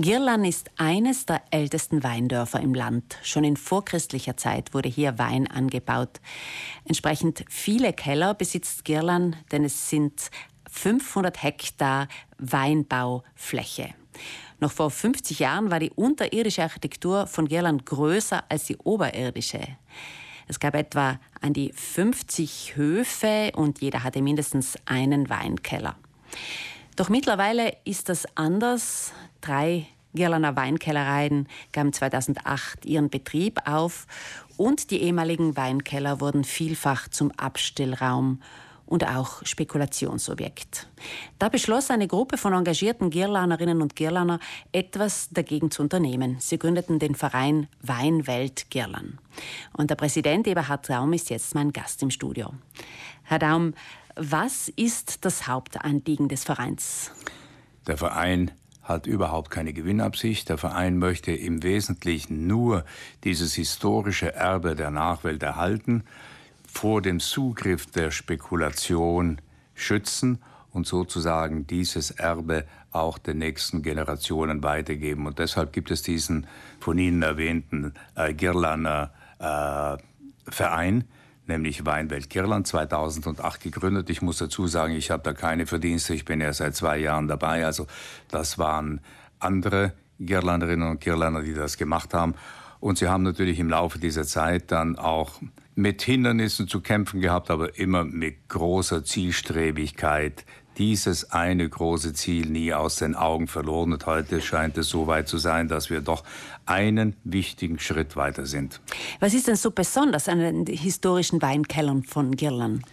Girlan ist eines der ältesten Weindörfer im Land. Schon in vorchristlicher Zeit wurde hier Wein angebaut. Entsprechend viele Keller besitzt Girlan, denn es sind 500 Hektar Weinbaufläche. Noch vor 50 Jahren war die unterirdische Architektur von Girlan größer als die oberirdische. Es gab etwa an die 50 Höfe und jeder hatte mindestens einen Weinkeller. Doch mittlerweile ist das anders. Drei Girlaner Weinkellereien gaben 2008 ihren Betrieb auf und die ehemaligen Weinkeller wurden vielfach zum Abstellraum und auch Spekulationsobjekt. Da beschloss eine Gruppe von engagierten Girlanerinnen und Girlaner, etwas dagegen zu unternehmen. Sie gründeten den Verein Weinwelt Girlan. Und der Präsident Eberhard Daum ist jetzt mein Gast im Studio. Herr Daum, was ist das Hauptanliegen des Vereins? Der Verein hat überhaupt keine Gewinnabsicht. Der Verein möchte im Wesentlichen nur dieses historische Erbe der Nachwelt erhalten, vor dem Zugriff der Spekulation schützen und sozusagen dieses Erbe auch den nächsten Generationen weitergeben. Und deshalb gibt es diesen von Ihnen erwähnten äh, Girlaner äh, Verein, nämlich Weinwelt Kirland 2008 gegründet. Ich muss dazu sagen, ich habe da keine Verdienste. Ich bin ja seit zwei Jahren dabei. Also das waren andere Girlanderinnen und Girlander, die das gemacht haben. Und sie haben natürlich im Laufe dieser Zeit dann auch mit Hindernissen zu kämpfen gehabt, aber immer mit großer Zielstrebigkeit dieses eine große Ziel nie aus den Augen verloren. Und heute scheint es so weit zu sein, dass wir doch einen wichtigen Schritt weiter sind. Was ist denn so besonders an den historischen Weinkellern von Girland?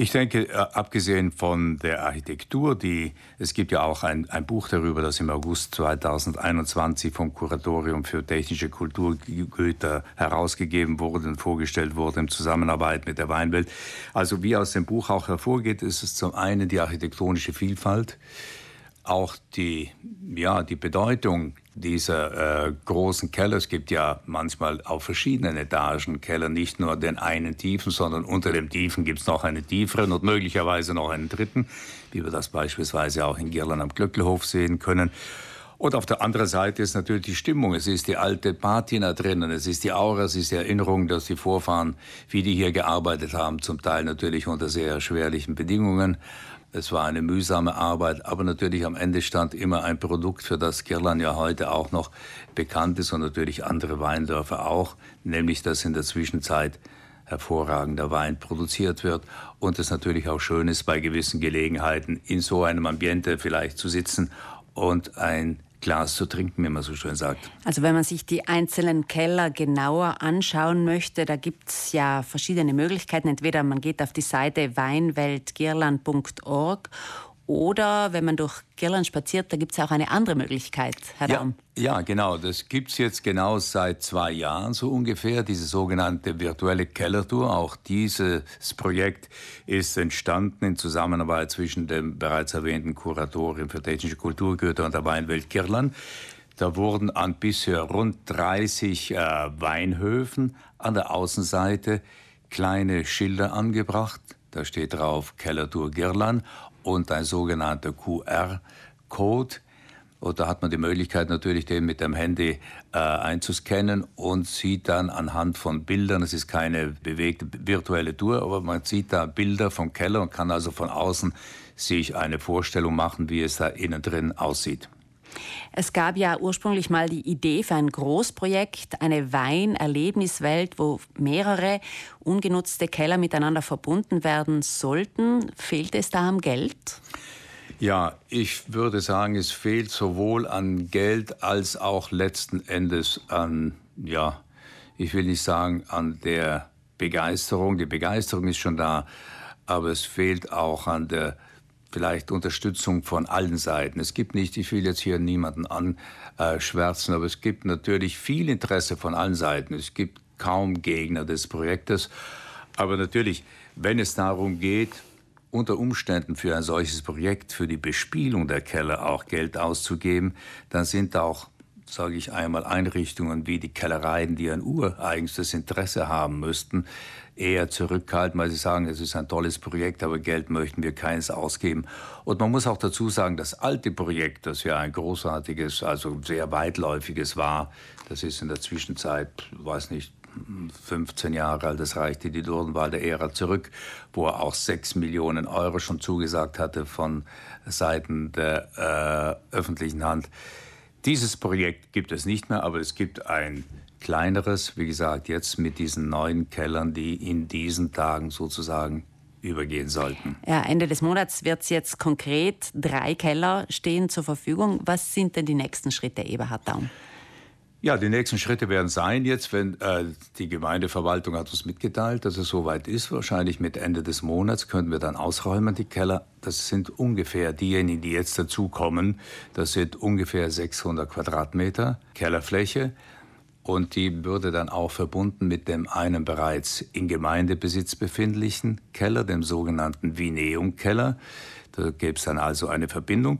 Ich denke, äh, abgesehen von der Architektur, die, es gibt ja auch ein, ein Buch darüber, das im August 2021 vom Kuratorium für technische Kulturgüter herausgegeben wurde und vorgestellt wurde in Zusammenarbeit mit der Weinwelt. Also wie aus dem Buch auch hervorgeht, ist es zum einen die architektonische Vielfalt, auch die, ja, die Bedeutung dieser äh, großen Keller. Es gibt ja manchmal auf verschiedenen Etagen Keller, nicht nur den einen tiefen, sondern unter dem tiefen gibt es noch einen tieferen und möglicherweise noch einen dritten, wie wir das beispielsweise auch in Girland am Glöcklehof sehen können. Und auf der anderen Seite ist natürlich die Stimmung. Es ist die alte Patina drinnen, es ist die Aura, es ist die Erinnerung, dass die Vorfahren, wie die hier gearbeitet haben, zum Teil natürlich unter sehr erschwerlichen Bedingungen. Es war eine mühsame Arbeit, aber natürlich am Ende stand immer ein Produkt, für das Girland ja heute auch noch bekannt ist und natürlich andere Weindörfer auch, nämlich dass in der Zwischenzeit hervorragender Wein produziert wird und es natürlich auch schön ist, bei gewissen Gelegenheiten in so einem Ambiente vielleicht zu sitzen und ein Glas zu trinken, wie man so schön sagt. Also wenn man sich die einzelnen Keller genauer anschauen möchte, da gibt es ja verschiedene Möglichkeiten. Entweder man geht auf die Seite weinweltgirland.org oder wenn man durch Girland spaziert, da gibt es auch eine andere Möglichkeit, Herr ja, Ja, genau. Das gibt es jetzt genau seit zwei Jahren so ungefähr, diese sogenannte virtuelle Kellertour. Auch dieses Projekt ist entstanden in Zusammenarbeit zwischen dem bereits erwähnten Kuratorium für technische Kulturgüter und der Weinwelt Girland. Da wurden an bisher rund 30 äh, Weinhöfen an der Außenseite kleine Schilder angebracht. Da steht drauf Kellertour Girland und ein sogenannter QR-Code. Und da hat man die Möglichkeit natürlich, den mit dem Handy äh, einzuscannen und sieht dann anhand von Bildern, es ist keine bewegte virtuelle Tour, aber man sieht da Bilder vom Keller und kann also von außen sich eine Vorstellung machen, wie es da innen drin aussieht. Es gab ja ursprünglich mal die Idee für ein Großprojekt, eine Weinerlebniswelt, wo mehrere ungenutzte Keller miteinander verbunden werden sollten. Fehlt es da am Geld? Ja, ich würde sagen, es fehlt sowohl an Geld als auch letzten Endes an, ja, ich will nicht sagen an der Begeisterung. Die Begeisterung ist schon da, aber es fehlt auch an der vielleicht Unterstützung von allen Seiten. Es gibt nicht, ich will jetzt hier niemanden anschwärzen, aber es gibt natürlich viel Interesse von allen Seiten. Es gibt kaum Gegner des Projektes. Aber natürlich, wenn es darum geht, unter Umständen für ein solches Projekt, für die Bespielung der Keller auch Geld auszugeben, dann sind auch sage ich einmal, Einrichtungen wie die Kellereien, die ein ureigenstes Interesse haben müssten, eher zurückhalten, weil sie sagen, es ist ein tolles Projekt, aber Geld möchten wir keins ausgeben. Und man muss auch dazu sagen, das alte Projekt, das ja ein großartiges, also sehr weitläufiges war, das ist in der Zwischenzeit, weiß nicht, 15 Jahre alt, das reichte die Durdenwalder Ära zurück, wo er auch 6 Millionen Euro schon zugesagt hatte von Seiten der äh, öffentlichen Hand. Dieses Projekt gibt es nicht mehr, aber es gibt ein kleineres, wie gesagt, jetzt mit diesen neuen Kellern, die in diesen Tagen sozusagen übergehen sollten. Ja, Ende des Monats wird es jetzt konkret drei Keller stehen zur Verfügung. Was sind denn die nächsten Schritte, Eberhard Daum? Ja, die nächsten Schritte werden sein jetzt, wenn äh, die Gemeindeverwaltung hat uns mitgeteilt, dass es soweit ist. Wahrscheinlich mit Ende des Monats können wir dann ausräumen die Keller. Das sind ungefähr diejenigen, die jetzt dazukommen. Das sind ungefähr 600 Quadratmeter Kellerfläche. Und die würde dann auch verbunden mit dem einen bereits in Gemeindebesitz befindlichen Keller, dem sogenannten Vineum-Keller. Da gäbe es dann also eine Verbindung.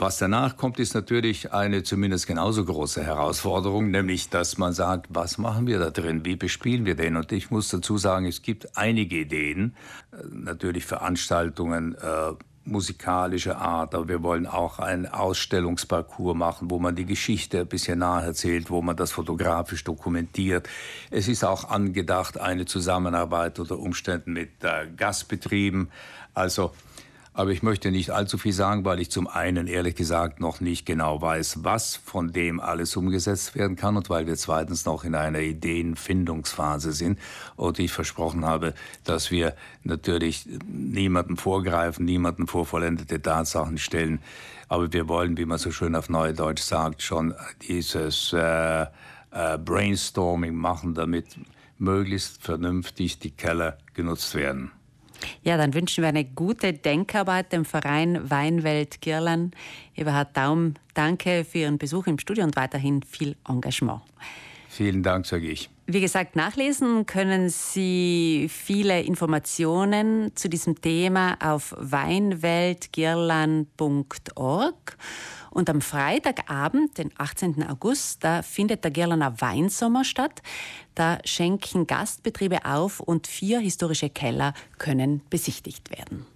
Was danach kommt, ist natürlich eine zumindest genauso große Herausforderung, nämlich dass man sagt, was machen wir da drin, wie bespielen wir den? Und ich muss dazu sagen, es gibt einige Ideen, äh, natürlich Veranstaltungen, äh, musikalischer Art, aber wir wollen auch einen Ausstellungsparcours machen, wo man die Geschichte ein bisschen nacherzählt, wo man das fotografisch dokumentiert. Es ist auch angedacht eine Zusammenarbeit unter Umständen mit äh, Gastbetrieben. Also aber ich möchte nicht allzu viel sagen, weil ich zum einen ehrlich gesagt noch nicht genau weiß, was von dem alles umgesetzt werden kann und weil wir zweitens noch in einer Ideenfindungsphase sind und ich versprochen habe, dass wir natürlich niemanden vorgreifen, niemanden vor vollendete Tatsachen stellen. Aber wir wollen, wie man so schön auf Neudeutsch sagt, schon dieses äh, äh, Brainstorming machen, damit möglichst vernünftig die Keller genutzt werden. Ja, dann wünschen wir eine gute Denkarbeit dem Verein Weinwelt Girlan. Eberhard Daum, danke für Ihren Besuch im Studio und weiterhin viel Engagement. Vielen Dank, sage ich. Wie gesagt, nachlesen können Sie viele Informationen zu diesem Thema auf weinweltgirlan.org. Und am Freitagabend, den 18. August, da findet der Girlaner Weinsommer statt. Da schenken Gastbetriebe auf und vier historische Keller können besichtigt werden.